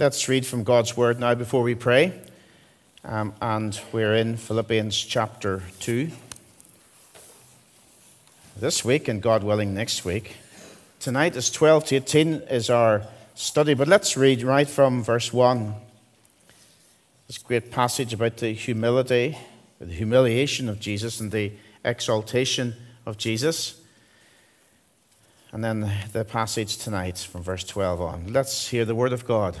Let's read from God's Word now before we pray. Um, and we're in Philippians chapter 2. This week, and God willing, next week. Tonight is 12 to 18 is our study, but let's read right from verse 1. This great passage about the humility, the humiliation of Jesus, and the exaltation of Jesus. And then the passage tonight from verse 12 on. Let's hear the word of God.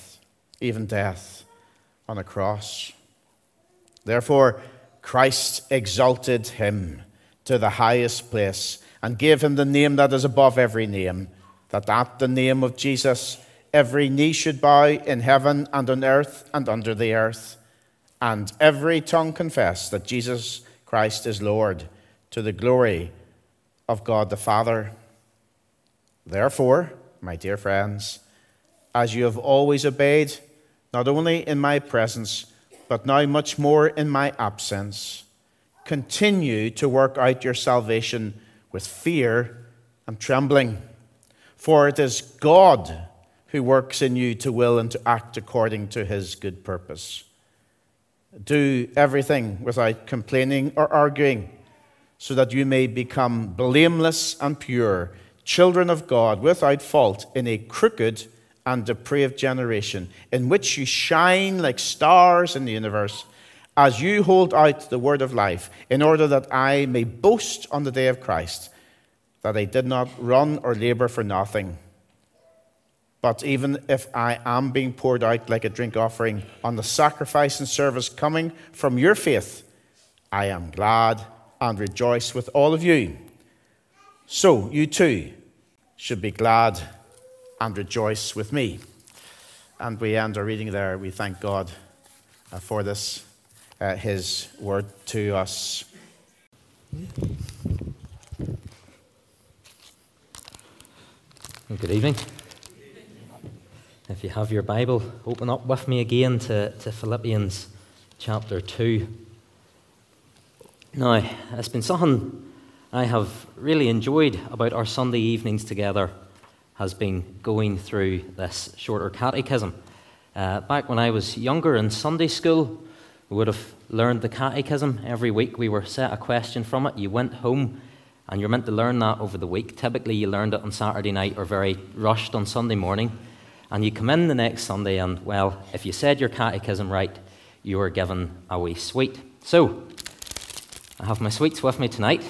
even death on a cross. Therefore, Christ exalted him to the highest place and gave him the name that is above every name, that at the name of Jesus every knee should bow in heaven and on earth and under the earth, and every tongue confess that Jesus Christ is Lord to the glory of God the Father. Therefore, my dear friends, as you have always obeyed, not only in my presence, but now much more in my absence. Continue to work out your salvation with fear and trembling. For it is God who works in you to will and to act according to his good purpose. Do everything without complaining or arguing, so that you may become blameless and pure, children of God, without fault, in a crooked and depraved generation, in which you shine like stars in the universe, as you hold out the word of life, in order that I may boast on the day of Christ that I did not run or labor for nothing. But even if I am being poured out like a drink offering on the sacrifice and service coming from your faith, I am glad and rejoice with all of you. So you too should be glad and rejoice with me. And we end our reading there. We thank God uh, for this, uh, His word to us. Good evening. If you have your Bible, open up with me again to, to Philippians chapter 2. Now, it's been something I have really enjoyed about our Sunday evenings together has been going through this shorter catechism. Uh, back when I was younger in Sunday school, we would have learned the catechism every week. We were set a question from it. You went home and you're meant to learn that over the week. Typically, you learned it on Saturday night or very rushed on Sunday morning. And you come in the next Sunday, and well, if you said your catechism right, you were given a wee sweet. So, I have my sweets with me tonight.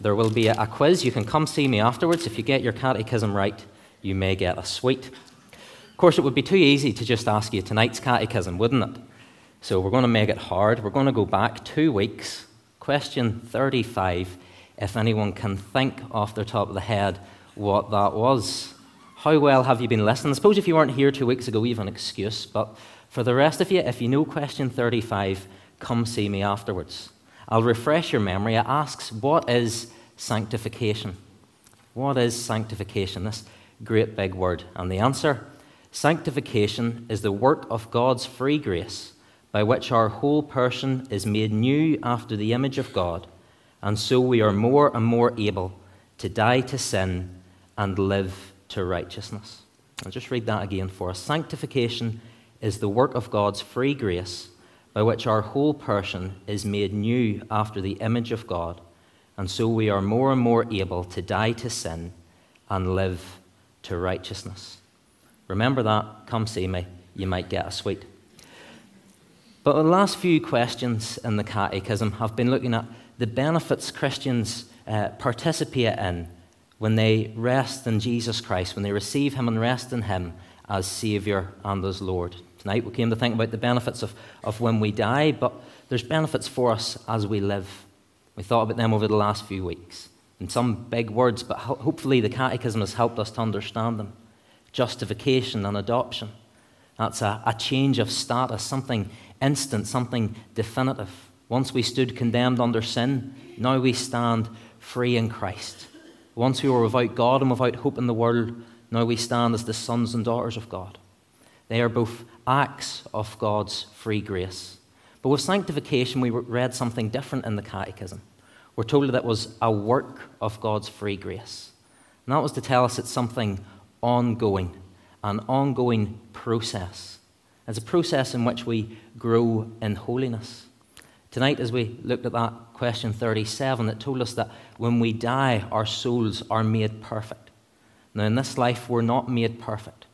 There will be a, quiz. You can come see me afterwards. If you get your catechism right, you may get a sweet. Of course, it would be too easy to just ask you tonight's catechism, wouldn't it? So we're going to make it hard. We're going to go back two weeks. Question 35, if anyone can think off the top of the head what that was. How well have you been listening? I suppose if you weren't here two weeks ago, you have an excuse. But for the rest of you, if you know question 35, come see me afterwards. I'll refresh your memory. It asks, What is sanctification? What is sanctification? This great big word. And the answer sanctification is the work of God's free grace by which our whole person is made new after the image of God, and so we are more and more able to die to sin and live to righteousness. I'll just read that again for us. Sanctification is the work of God's free grace by which our whole person is made new after the image of God, and so we are more and more able to die to sin and live to righteousness. Remember that, come see me, you might get a sweet. But the last few questions in the Catechism have been looking at the benefits Christians uh, participate in when they rest in Jesus Christ, when they receive Him and rest in Him as Saviour and as Lord. We came to think about the benefits of, of when we die, but there's benefits for us as we live. We thought about them over the last few weeks. In some big words, but ho- hopefully the Catechism has helped us to understand them. Justification and adoption. That's a, a change of status, something instant, something definitive. Once we stood condemned under sin, now we stand free in Christ. Once we were without God and without hope in the world, now we stand as the sons and daughters of God. They are both acts of God's free grace. But with sanctification, we read something different in the Catechism. We're told that it was a work of God's free grace. And that was to tell us it's something ongoing, an ongoing process. It's a process in which we grow in holiness. Tonight, as we looked at that question 37, it told us that when we die, our souls are made perfect. Now, in this life, we're not made perfect.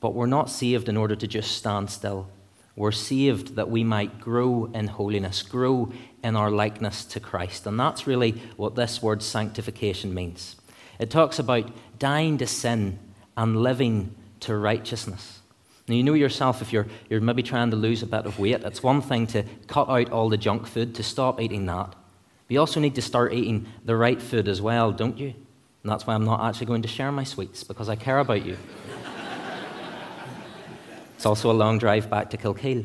But we're not saved in order to just stand still. We're saved that we might grow in holiness, grow in our likeness to Christ. And that's really what this word sanctification means. It talks about dying to sin and living to righteousness. Now, you know yourself if you're, you're maybe trying to lose a bit of weight, it's one thing to cut out all the junk food, to stop eating that. But you also need to start eating the right food as well, don't you? And that's why I'm not actually going to share my sweets, because I care about you. It's also a long drive back to Kilkeel.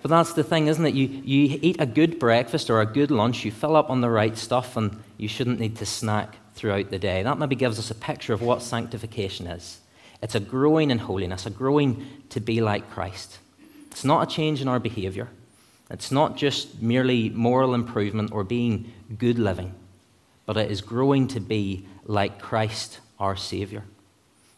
But that's the thing, isn't it? You, you eat a good breakfast or a good lunch, you fill up on the right stuff, and you shouldn't need to snack throughout the day. That maybe gives us a picture of what sanctification is. It's a growing in holiness, a growing to be like Christ. It's not a change in our behavior. It's not just merely moral improvement or being good living, but it is growing to be like Christ, our Savior.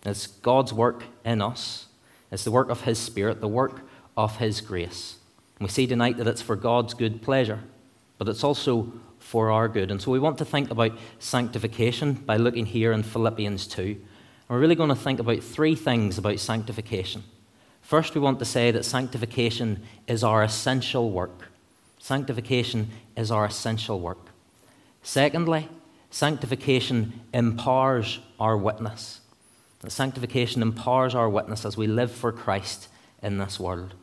It's God's work in us, it's the work of His Spirit, the work of His grace. And we see tonight that it's for God's good pleasure, but it's also for our good. And so we want to think about sanctification by looking here in Philippians 2. And we're really going to think about three things about sanctification. First, we want to say that sanctification is our essential work. Sanctification is our essential work. Secondly, sanctification empowers our witness. Sanctification empowers our witness as we live for Christ in this world.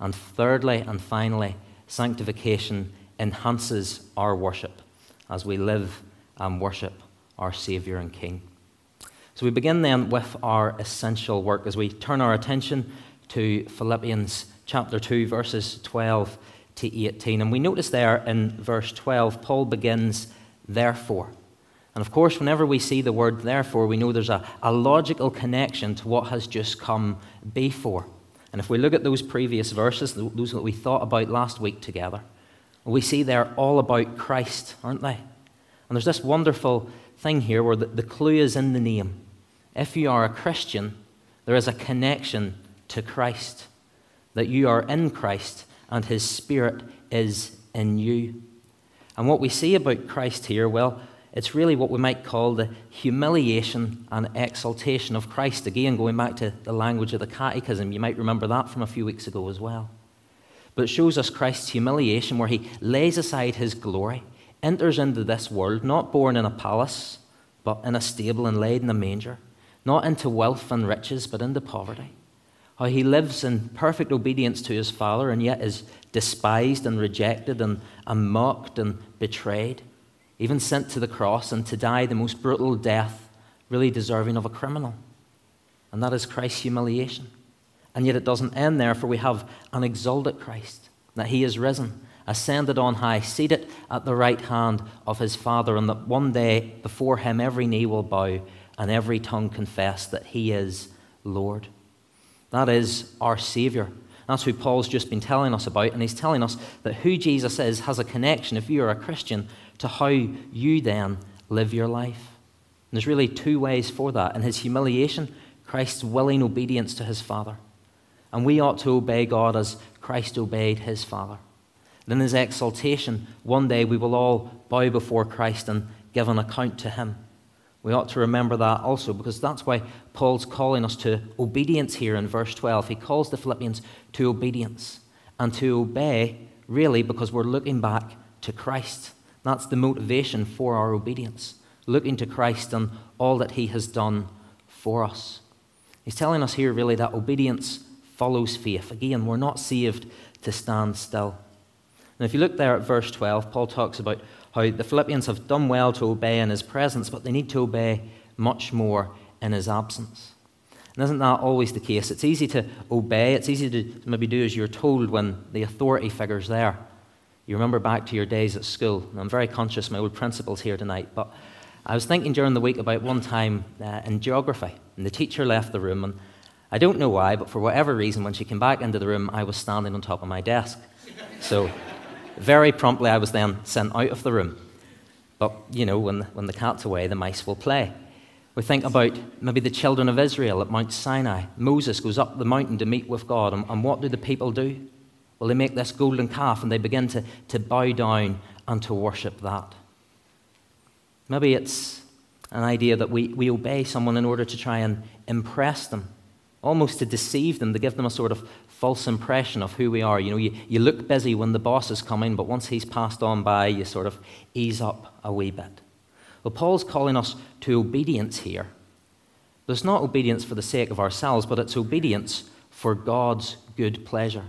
And thirdly and finally, sanctification enhances our worship as we live and worship our Saviour and King. So we begin then with our essential work as we turn our attention to Philippians chapter 2, verses 12 to 18. And we notice there in verse 12, Paul begins, therefore. And of course, whenever we see the word therefore, we know there's a, a logical connection to what has just come before. And if we look at those previous verses, those that we thought about last week together, we see they're all about Christ, aren't they? And there's this wonderful thing here where the, the clue is in the name. If you are a Christian, there is a connection to Christ, that you are in Christ and his Spirit is in you. And what we see about Christ here, well, it's really what we might call the humiliation and exaltation of Christ. Again, going back to the language of the Catechism, you might remember that from a few weeks ago as well. But it shows us Christ's humiliation where he lays aside his glory, enters into this world, not born in a palace, but in a stable and laid in a manger, not into wealth and riches, but into poverty. How he lives in perfect obedience to his Father and yet is despised and rejected and, and mocked and betrayed even sent to the cross and to die the most brutal death, really deserving of a criminal. And that is Christ's humiliation. And yet it doesn't end there, for we have an exalted Christ, that he is risen, ascended on high, seated at the right hand of his Father, and that one day before him every knee will bow and every tongue confess that he is Lord. That is our Savior. That's who Paul's just been telling us about, and he's telling us that who Jesus is has a connection, if you are a Christian, to how you then live your life. And there's really two ways for that. In his humiliation, Christ's willing obedience to his Father. And we ought to obey God as Christ obeyed his Father. And in his exaltation, one day we will all bow before Christ and give an account to him. We ought to remember that also because that's why Paul's calling us to obedience here in verse 12. He calls the Philippians to obedience and to obey, really, because we're looking back to Christ. That's the motivation for our obedience, looking to Christ and all that he has done for us. He's telling us here, really, that obedience follows faith. Again, we're not saved to stand still. And if you look there at verse 12, Paul talks about how the Philippians have done well to obey in his presence, but they need to obey much more in his absence. And isn't that always the case? It's easy to obey, it's easy to maybe do as you're told when the authority figure's there. You remember back to your days at school. I'm very conscious my old principal's here tonight, but I was thinking during the week about one time uh, in geography, and the teacher left the room, and I don't know why, but for whatever reason, when she came back into the room, I was standing on top of my desk. So very promptly, I was then sent out of the room. But, you know, when, when the cat's away, the mice will play. We think about maybe the children of Israel at Mount Sinai. Moses goes up the mountain to meet with God, and, and what do the people do? Well, they make this golden calf and they begin to, to bow down and to worship that. Maybe it's an idea that we, we obey someone in order to try and impress them, almost to deceive them, to give them a sort of false impression of who we are. You know, you, you look busy when the boss is coming, but once he's passed on by, you sort of ease up a wee bit. Well, Paul's calling us to obedience here. But it's not obedience for the sake of ourselves, but it's obedience for God's good pleasure.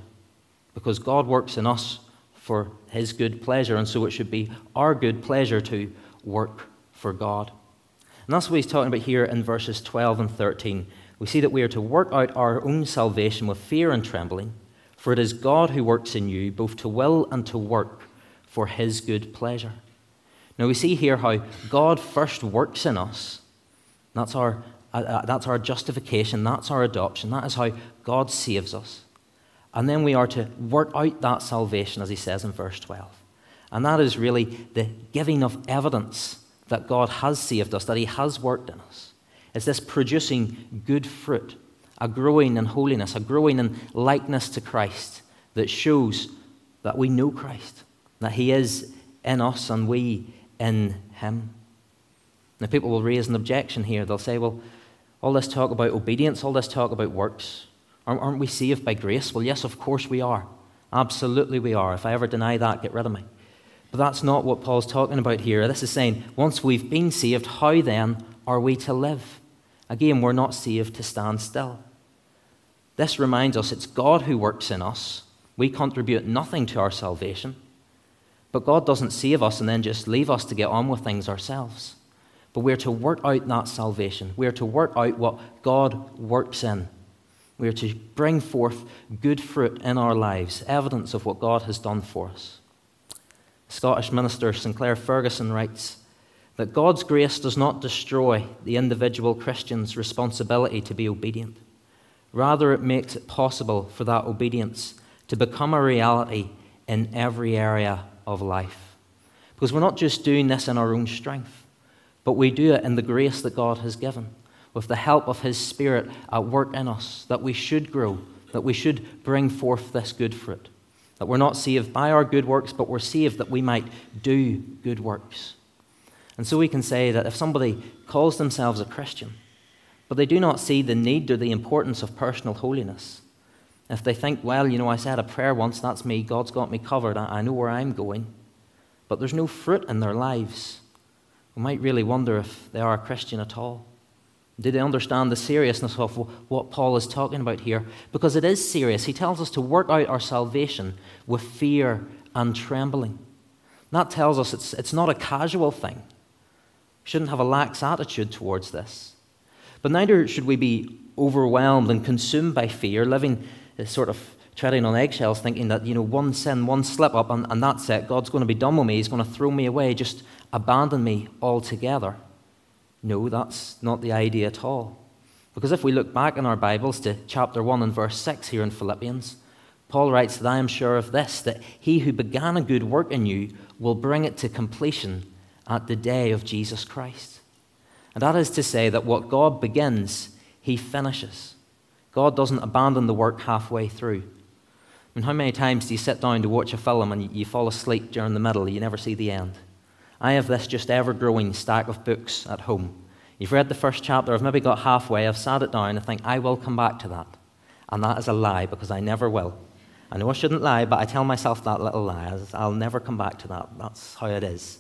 Because God works in us for his good pleasure, and so it should be our good pleasure to work for God. And that's what he's talking about here in verses 12 and 13 we see that we are to work out our own salvation with fear and trembling, for it is God who works in you both to will and to work for his good pleasure. Now we see here how God first works in us. That's our, uh, uh, that's our justification, that's our adoption, that is how God saves us. And then we are to work out that salvation, as he says in verse 12. And that is really the giving of evidence that God has saved us, that he has worked in us. It's this producing good fruit, a growing in holiness, a growing in likeness to Christ that shows that we know Christ, that He is in us and we in Him. Now, people will raise an objection here. They'll say, well, all this talk about obedience, all this talk about works, aren't we saved by grace? Well, yes, of course we are. Absolutely we are. If I ever deny that, get rid of me. But that's not what Paul's talking about here. This is saying, once we've been saved, how then are we to live? Again, we're not saved to stand still. This reminds us it's God who works in us. We contribute nothing to our salvation. But God doesn't save us and then just leave us to get on with things ourselves. But we're to work out that salvation. We're to work out what God works in. We're to bring forth good fruit in our lives, evidence of what God has done for us. Scottish minister Sinclair Ferguson writes that God's grace does not destroy the individual Christian's responsibility to be obedient. Rather, it makes it possible for that obedience to become a reality in every area of life. Because we're not just doing this in our own strength, but we do it in the grace that God has given, with the help of His Spirit at work in us, that we should grow, that we should bring forth this good fruit. That we're not saved by our good works, but we're saved that we might do good works. And so we can say that if somebody calls themselves a Christian, but they do not see the need or the importance of personal holiness, if they think, well, you know, I said a prayer once, that's me, God's got me covered, I know where I'm going, but there's no fruit in their lives, we might really wonder if they are a Christian at all. Do they understand the seriousness of what Paul is talking about here? Because it is serious. He tells us to work out our salvation with fear and trembling. That tells us it's, it's not a casual thing. We shouldn't have a lax attitude towards this. But neither should we be overwhelmed and consumed by fear, living uh, sort of treading on eggshells, thinking that, you know, one sin, one slip up, and, and that's it. God's going to be done with me. He's going to throw me away, just abandon me altogether. No, that's not the idea at all. Because if we look back in our Bibles to chapter 1 and verse 6 here in Philippians, Paul writes that I am sure of this, that he who began a good work in you will bring it to completion at the day of Jesus Christ. And that is to say that what God begins, he finishes. God doesn't abandon the work halfway through. I mean, how many times do you sit down to watch a film and you fall asleep during the middle, you never see the end? I have this just ever growing stack of books at home. You've read the first chapter, I've maybe got halfway, I've sat it down I think, I will come back to that. And that is a lie because I never will. I know I shouldn't lie, but I tell myself that little lie. I'll never come back to that. That's how it is.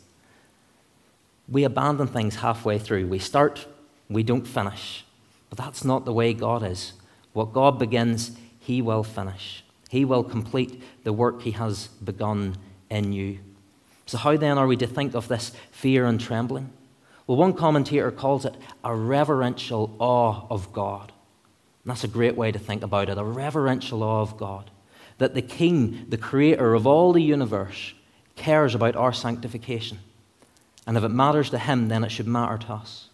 We abandon things halfway through. We start, we don't finish. But that's not the way God is. What God begins, He will finish. He will complete the work He has begun in you. So, how then are we to think of this fear and trembling? Well, one commentator calls it a reverential awe of God. And that's a great way to think about it a reverential awe of God. That the King, the creator of all the universe, cares about our sanctification. And if it matters to Him, then it should matter to us.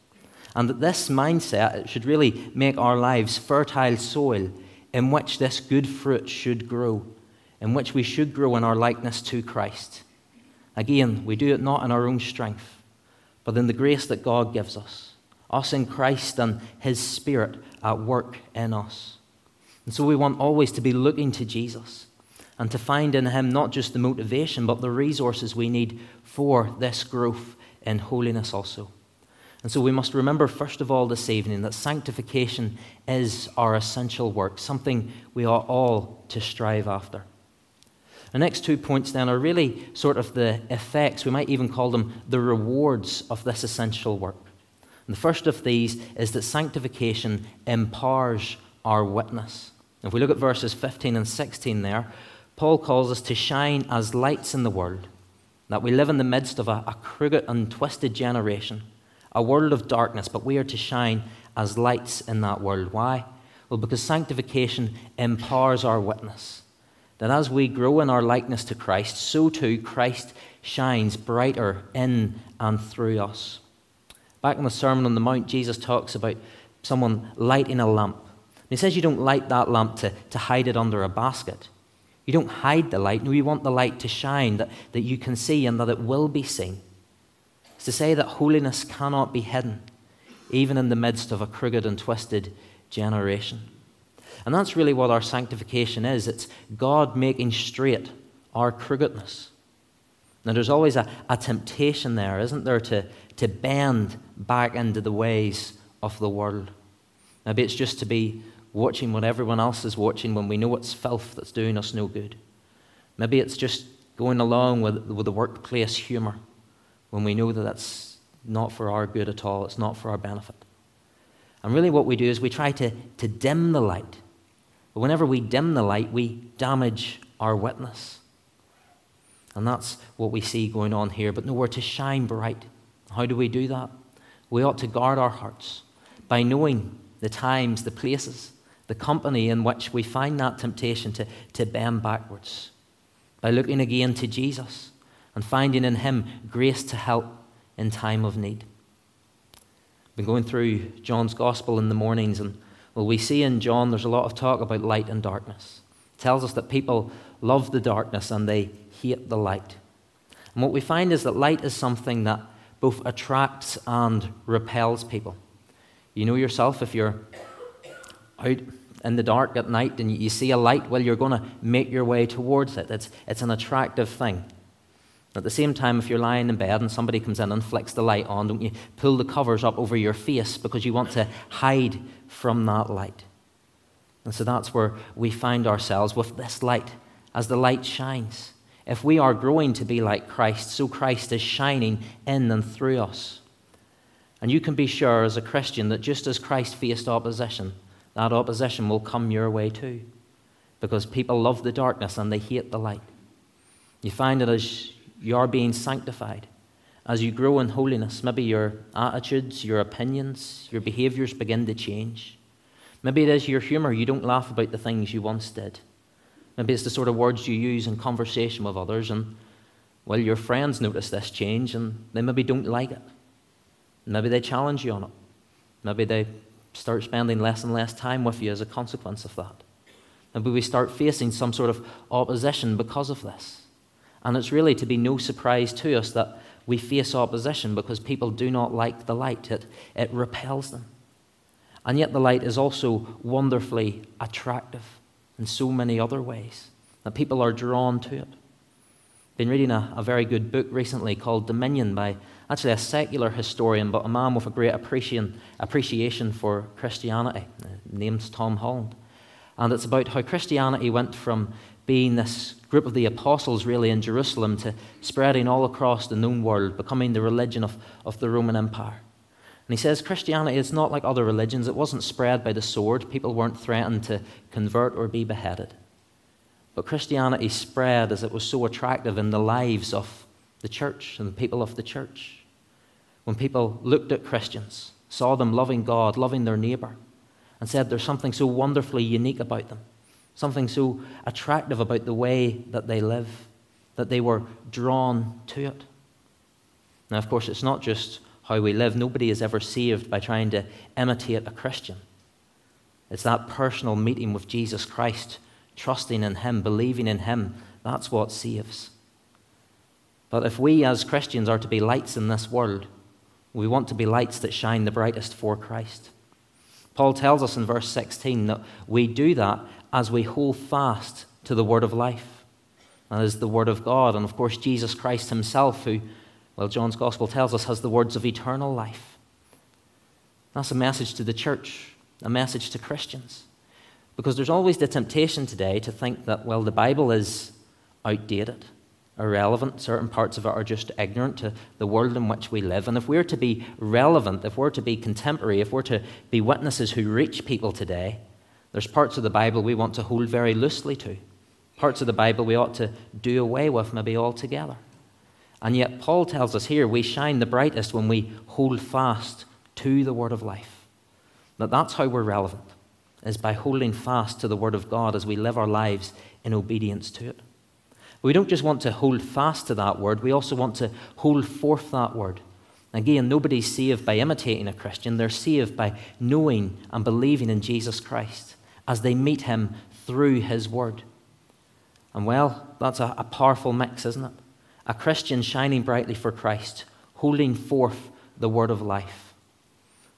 And that this mindset should really make our lives fertile soil in which this good fruit should grow, in which we should grow in our likeness to Christ. Again, we do it not in our own strength but in the grace that God gives us, us in Christ and His Spirit at work in us. And so we want always to be looking to Jesus and to find in Him not just the motivation, but the resources we need for this growth in holiness also. And so we must remember, first of all, this evening, that sanctification is our essential work, something we are all to strive after. The next two points then are really sort of the effects, we might even call them the rewards of this essential work. And the first of these is that sanctification empowers our witness. If we look at verses 15 and 16 there, Paul calls us to shine as lights in the world, that we live in the midst of a, a crooked and twisted generation, a world of darkness, but we are to shine as lights in that world. Why? Well, because sanctification empowers our witness that as we grow in our likeness to Christ, so too Christ shines brighter in and through us. Back in the Sermon on the Mount, Jesus talks about someone lighting a lamp. he says you don't light that lamp to, to hide it under a basket. You don't hide the light. No, you want the light to shine, that, that you can see and that it will be seen. It's to say that holiness cannot be hidden, even in the midst of a crooked and twisted generation. And that's really what our sanctification is it's God making straight our crookedness. Now, there's always a, a temptation there, isn't there, to, to bend back into the ways of the world. Maybe it's just to be watching what everyone else is watching when we know it's filth that's doing us no good. Maybe it's just going along with, with the workplace humour when we know that that's not for our good at all, it's not for our benefit. And really, what we do is we try to, to dim the light but whenever we dim the light, we damage our witness. And that's what we see going on here. But no, we're to shine bright. How do we do that? We ought to guard our hearts by knowing the times, the places, the company in which we find that temptation to, to bend backwards. By looking again to Jesus and finding in Him grace to help in time of need. I've been going through John's Gospel in the mornings and well, we see in John there's a lot of talk about light and darkness. It tells us that people love the darkness and they hate the light. And what we find is that light is something that both attracts and repels people. You know yourself if you're out in the dark at night and you see a light, well, you're going to make your way towards it. It's, it's an attractive thing. At the same time, if you're lying in bed and somebody comes in and flicks the light on, don't you pull the covers up over your face because you want to hide from that light? And so that's where we find ourselves with this light as the light shines. If we are growing to be like Christ, so Christ is shining in and through us. And you can be sure as a Christian that just as Christ faced opposition, that opposition will come your way too. Because people love the darkness and they hate the light. You find it as you are being sanctified. As you grow in holiness, maybe your attitudes, your opinions, your behaviors begin to change. Maybe it is your humor. You don't laugh about the things you once did. Maybe it's the sort of words you use in conversation with others, and well, your friends notice this change and they maybe don't like it. Maybe they challenge you on it. Maybe they start spending less and less time with you as a consequence of that. Maybe we start facing some sort of opposition because of this. And it's really to be no surprise to us that we face opposition because people do not like the light, it, it repels them. And yet, the light is also wonderfully attractive in so many other ways that people are drawn to it. I've been reading a, a very good book recently called Dominion by actually a secular historian, but a man with a great appreciation, for Christianity, uh, named Tom Holland. And it's about how Christianity went from being this group of the apostles really in Jerusalem to spreading all across the known world, becoming the religion of, of the Roman Empire. And he says Christianity is not like other religions. It wasn't spread by the sword. People weren't threatened to convert or be beheaded. But Christianity spread as it was so attractive in the lives of the church and the people of the church. When people looked at Christians, saw them loving God, loving their neighbor, and said there's something so wonderfully unique about them, something so attractive about the way that they live, that they were drawn to it. Now, of course, it's not just how we live. Nobody is ever saved by trying to imitate a Christian. It's that personal meeting with Jesus Christ trusting in Him, believing in Him, that's what saves. But if we as Christians are to be lights in this world, we want to be lights that shine the brightest for Christ. Paul tells us in verse 16 that we do that as we hold fast to the word of life. That is the word of God. And of course, Jesus Christ himself, who, well, John's gospel tells us, has the words of eternal life. That's a message to the church, a message to Christians. Because there's always the temptation today to think that, well, the Bible is outdated, irrelevant. Certain parts of it are just ignorant to the world in which we live. And if we're to be relevant, if we're to be contemporary, if we're to be witnesses who reach people today, there's parts of the Bible we want to hold very loosely to. Parts of the Bible we ought to do away with, maybe altogether. And yet, Paul tells us here we shine the brightest when we hold fast to the word of life. That that's how we're relevant is by holding fast to the Word of God as we live our lives in obedience to it. We don't just want to hold fast to that Word, we also want to hold forth that Word. Again, nobody's saved by imitating a Christian, they're saved by knowing and believing in Jesus Christ as they meet Him through His Word. And well, that's a, a powerful mix, isn't it? A Christian shining brightly for Christ, holding forth the Word of life.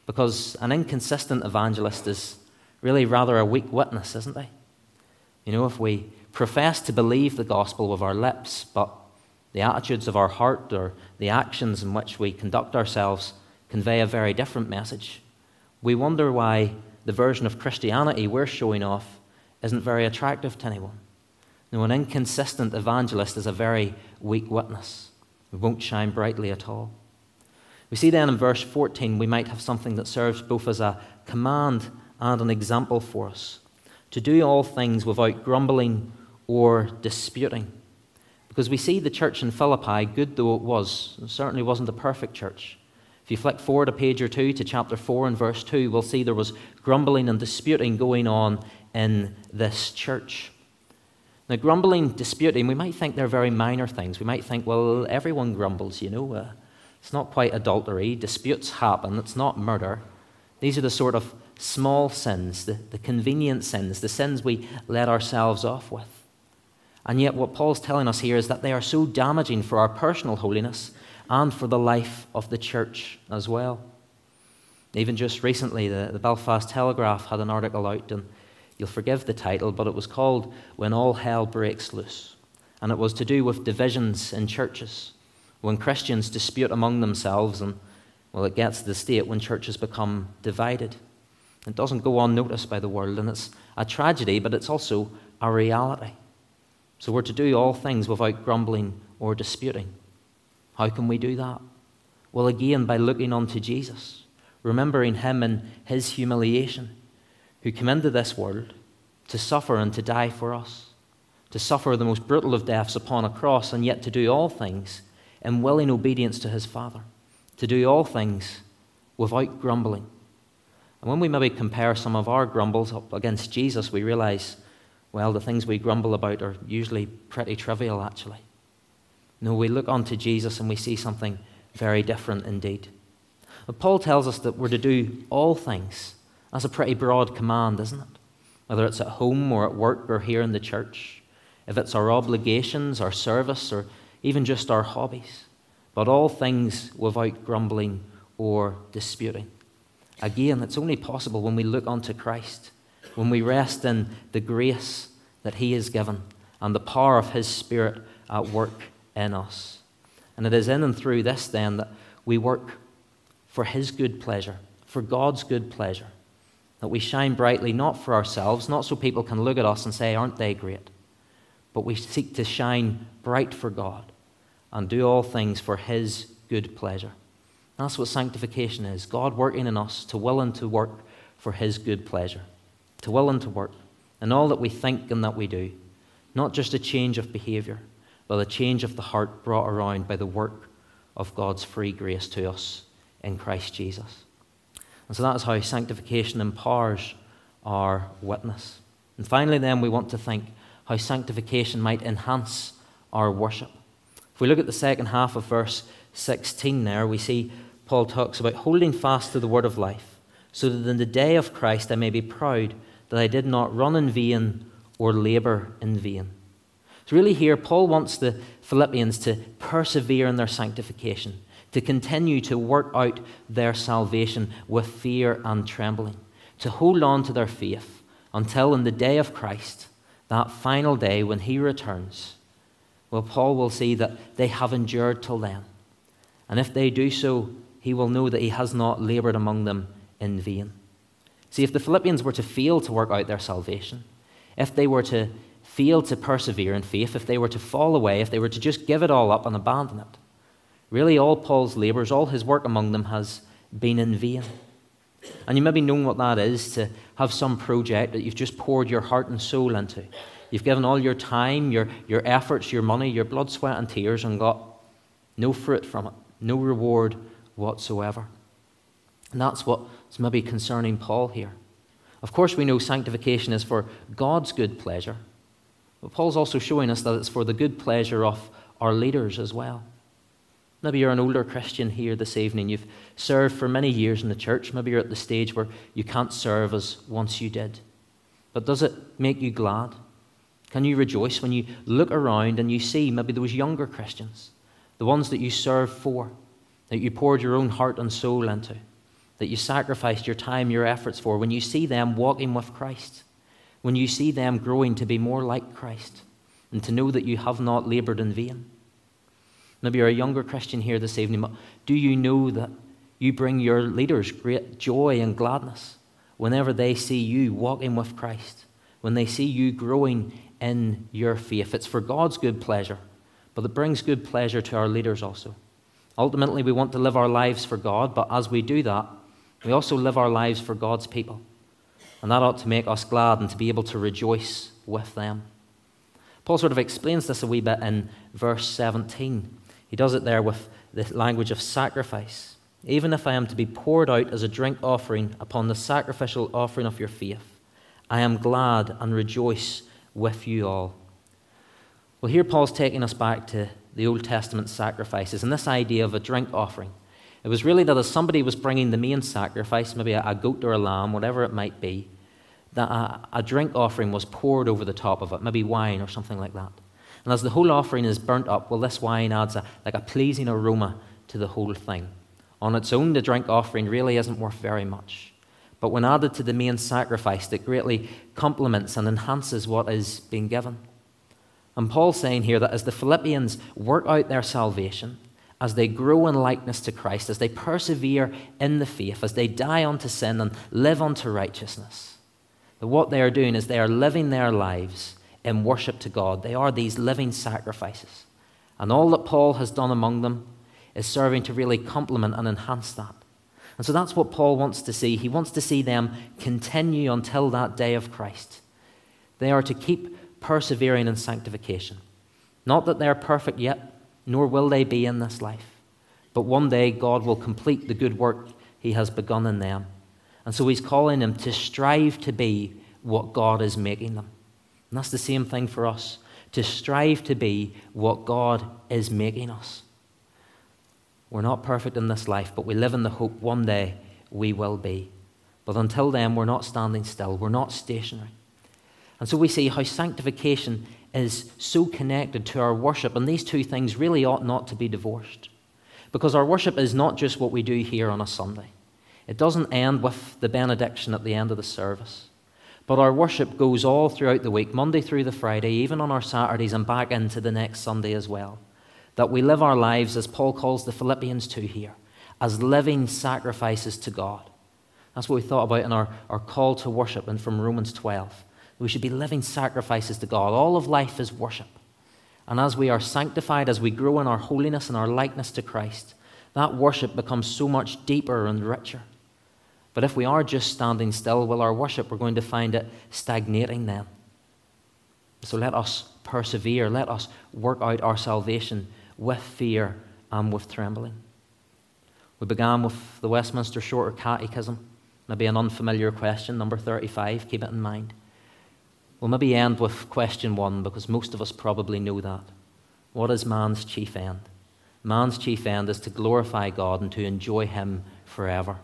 Because an inconsistent evangelist is really rather a weak witness, isn't he? You know, if we profess to believe the gospel with our lips, but the attitudes of our heart or the actions in which we conduct ourselves convey a very different message, we wonder why the version of Christianity we're showing off isn't very attractive to anyone. Now, an inconsistent evangelist is a very weak witness. It won't shine brightly at all. We see then in verse 14 we might have something that serves both as a command and an example for us to do all things without grumbling or disputing. Because we see the church in Philippi, good though it was, it certainly wasn't a perfect church. If you flick forward a page or two to chapter 4 and verse 2, we'll see there was grumbling and disputing going on in this church. Now, grumbling, disputing, we might think they're very minor things. We might think, well, everyone grumbles, you know. Uh, it's not quite adultery. Disputes happen. It's not murder. These are the sort of small sins, the, the convenient sins, the sins we let ourselves off with. And yet, what Paul's telling us here is that they are so damaging for our personal holiness and for the life of the church as well. Even just recently, the, the Belfast Telegraph had an article out, and you'll forgive the title, but it was called When All Hell Breaks Loose. And it was to do with divisions in churches, when Christians dispute among themselves, and, well, it gets to the state when churches become divided. It doesn't go unnoticed by the world, and it's a tragedy, but it's also a reality. So we're to do all things without grumbling or disputing. How can we do that? Well, again, by looking unto Jesus, remembering him in his humiliation, who came into this world to suffer and to die for us, to suffer the most brutal of deaths upon a cross, and yet to do all things in willing obedience to his Father, to do all things without grumbling and when we maybe compare some of our grumbles up against Jesus, we realize, well, the things we grumble about are usually pretty trivial, actually. No, we look onto Jesus and we see something very different indeed. But Paul tells us that we're to do all things. That's a pretty broad command, isn't it? Whether it's at home or at work or here in the church, if it's our obligations, our service, or even just our hobbies. But all things without grumbling or disputing. Again, it's only possible when we look unto Christ, when we rest in the grace that He has given and the power of His Spirit at work in us. And it is in and through this then that we work for His good pleasure, for God's good pleasure. That we shine brightly not for ourselves, not so people can look at us and say, Aren't they great? But we seek to shine bright for God and do all things for His good pleasure. That's what sanctification is God working in us to will and to work for His good pleasure, to will and to work in all that we think and that we do. Not just a change of behavior, but a change of the heart brought around by the work of God's free grace to us in Christ Jesus. And so that is how sanctification empowers our witness. And finally, then, we want to think how sanctification might enhance our worship. If we look at the second half of verse 16 there, we see Paul talks about holding fast to the word of life, so that in the day of Christ I may be proud that I did not run in vain or labor in vain. Really, here, Paul wants the Philippians to persevere in their sanctification, to continue to work out their salvation with fear and trembling, to hold on to their faith until in the day of Christ, that final day when he returns, well, Paul will see that they have endured till then. And if they do so, he will know that he has not labored among them in vain. See, if the Philippians were to fail to work out their salvation, if they were to fail to persevere in faith, if they were to fall away, if they were to just give it all up and abandon it, really all Paul's labours, all his work among them has been in vain. And you maybe know what that is to have some project that you've just poured your heart and soul into. You've given all your time, your, your efforts, your money, your blood, sweat, and tears, and got no fruit from it, no reward whatsoever. And that's what's maybe concerning Paul here. Of course, we know sanctification is for God's good pleasure, but Paul's also showing us that it's for the good pleasure of our leaders as well. Maybe you're an older Christian here this evening. You've served for many years in the church. Maybe you're at the stage where you can't serve as once you did. But does it make you glad? Can you rejoice when you look around and you see maybe those younger Christians, the ones that you served for, that you poured your own heart and soul into, that you sacrificed your time, your efforts for, when you see them walking with Christ, when you see them growing to be more like Christ, and to know that you have not labored in vain. Maybe you're a younger Christian here this evening, do you know that you bring your leaders great joy and gladness whenever they see you walking with Christ, when they see you growing in your faith? It's for God's good pleasure, but it brings good pleasure to our leaders also. Ultimately, we want to live our lives for God, but as we do that, we also live our lives for God's people. And that ought to make us glad and to be able to rejoice with them. Paul sort of explains this a wee bit in verse 17. He does it there with the language of sacrifice. Even if I am to be poured out as a drink offering upon the sacrificial offering of your faith, I am glad and rejoice with you all. Well, here Paul's taking us back to the Old Testament sacrifices and this idea of a drink offering. It was really that as somebody was bringing the main sacrifice, maybe a, goat or a lamb, whatever it might be, that a, a drink offering was poured over the top of it, maybe wine or something like that. And as the whole offering is burnt up, well, this wine adds a, like a pleasing aroma to the whole thing. On its own, the drink offering really isn't worth very much. But when added to the main sacrifice, it greatly complements and enhances what is being given. And Paul's saying here that as the Philippians work out their salvation, as they grow in likeness to Christ, as they persevere in the faith, as they die unto sin and live unto righteousness, that what they are doing is they are living their lives in worship to God. They are these living sacrifices. And all that Paul has done among them is serving to really complement and enhance that. And so that's what Paul wants to see. He wants to see them continue until that day of Christ. They are to keep persevering in sanctification. Not that they're perfect yet, nor will they be in this life. But one day God will complete the good work He has begun in them. And so He's calling them to strive to be what God is making them. And that's the same thing for us to strive to be what God is making us. We're not perfect in this life, but we live in the hope one day we will be. But until then, we're not standing still, we're not stationary. And so we see how sanctification is so connected to our worship, and these two things really ought not to be divorced. Because our worship is not just what we do here on a Sunday, it doesn't end with the benediction at the end of the service. But our worship goes all throughout the week, Monday through the Friday, even on our Saturdays, and back into the next Sunday as well. That we live our lives as Paul calls the Philippians to here, as living sacrifices to God. That's what we thought about in our, our call to worship and from Romans 12. We should be living sacrifices to God. All of life is worship. And as we are sanctified, as we grow in our holiness and our likeness to Christ, that worship becomes so much deeper and richer. But if we are just standing still, well, our worship, we're going to find it stagnating then. So let us persevere. Let us work out our salvation with fear and with trembling. We began with the Westminster Shorter Catechism. Maybe an unfamiliar question, number 35, keep it in mind. We'll maybe end with question one because most of us probably know that. What is man's chief end? Man's chief end is to glorify God and to enjoy Him forever.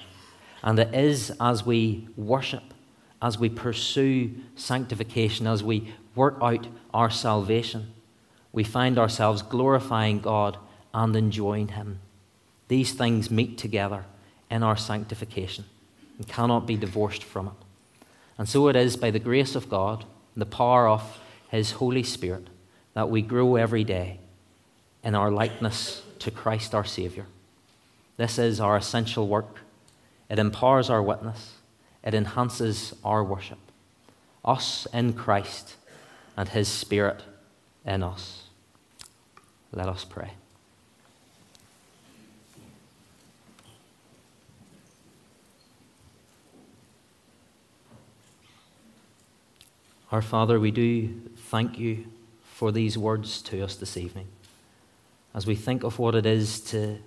And it is as we worship, as we pursue sanctification, as we work out our salvation, we find ourselves glorifying God and enjoying Him. These things meet together in our sanctification and cannot be divorced from it. And so it is by the grace of God, the power of His Holy Spirit, that we grow every day in our likeness to Christ our Saviour. This is our essential work. It empowers our witness, it enhances our worship. Us in Christ and His Spirit in us. Let us pray. Our Father, we do thank you for these words to us this evening. As we think of what it is to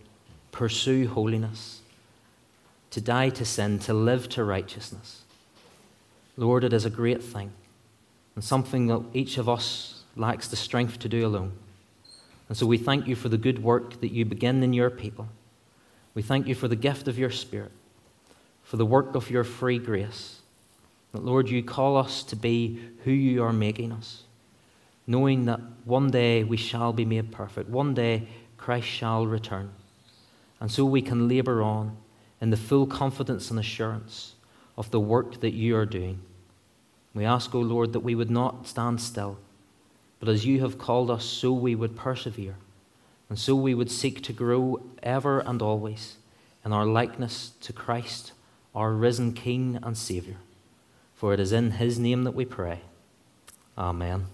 pursue holiness, to die to sin, to live to righteousness. Lord, it is a great thing and something that each of us lacks the strength to do alone. And so we thank you for the good work that you begin in your people. We thank you for the gift of your Spirit, for the work of your free grace. That, Lord, you call us to be who you are making us, knowing that one day we shall be made perfect. One day Christ shall return. And so we can labor on in the full confidence and assurance of the work that you are doing. We ask, O oh Lord, that we would not stand still, but as you have called us, so we would persevere, and so we would seek to grow ever and always in our likeness to Christ, our risen King and Saviour. For it is in his name that we pray. Amen.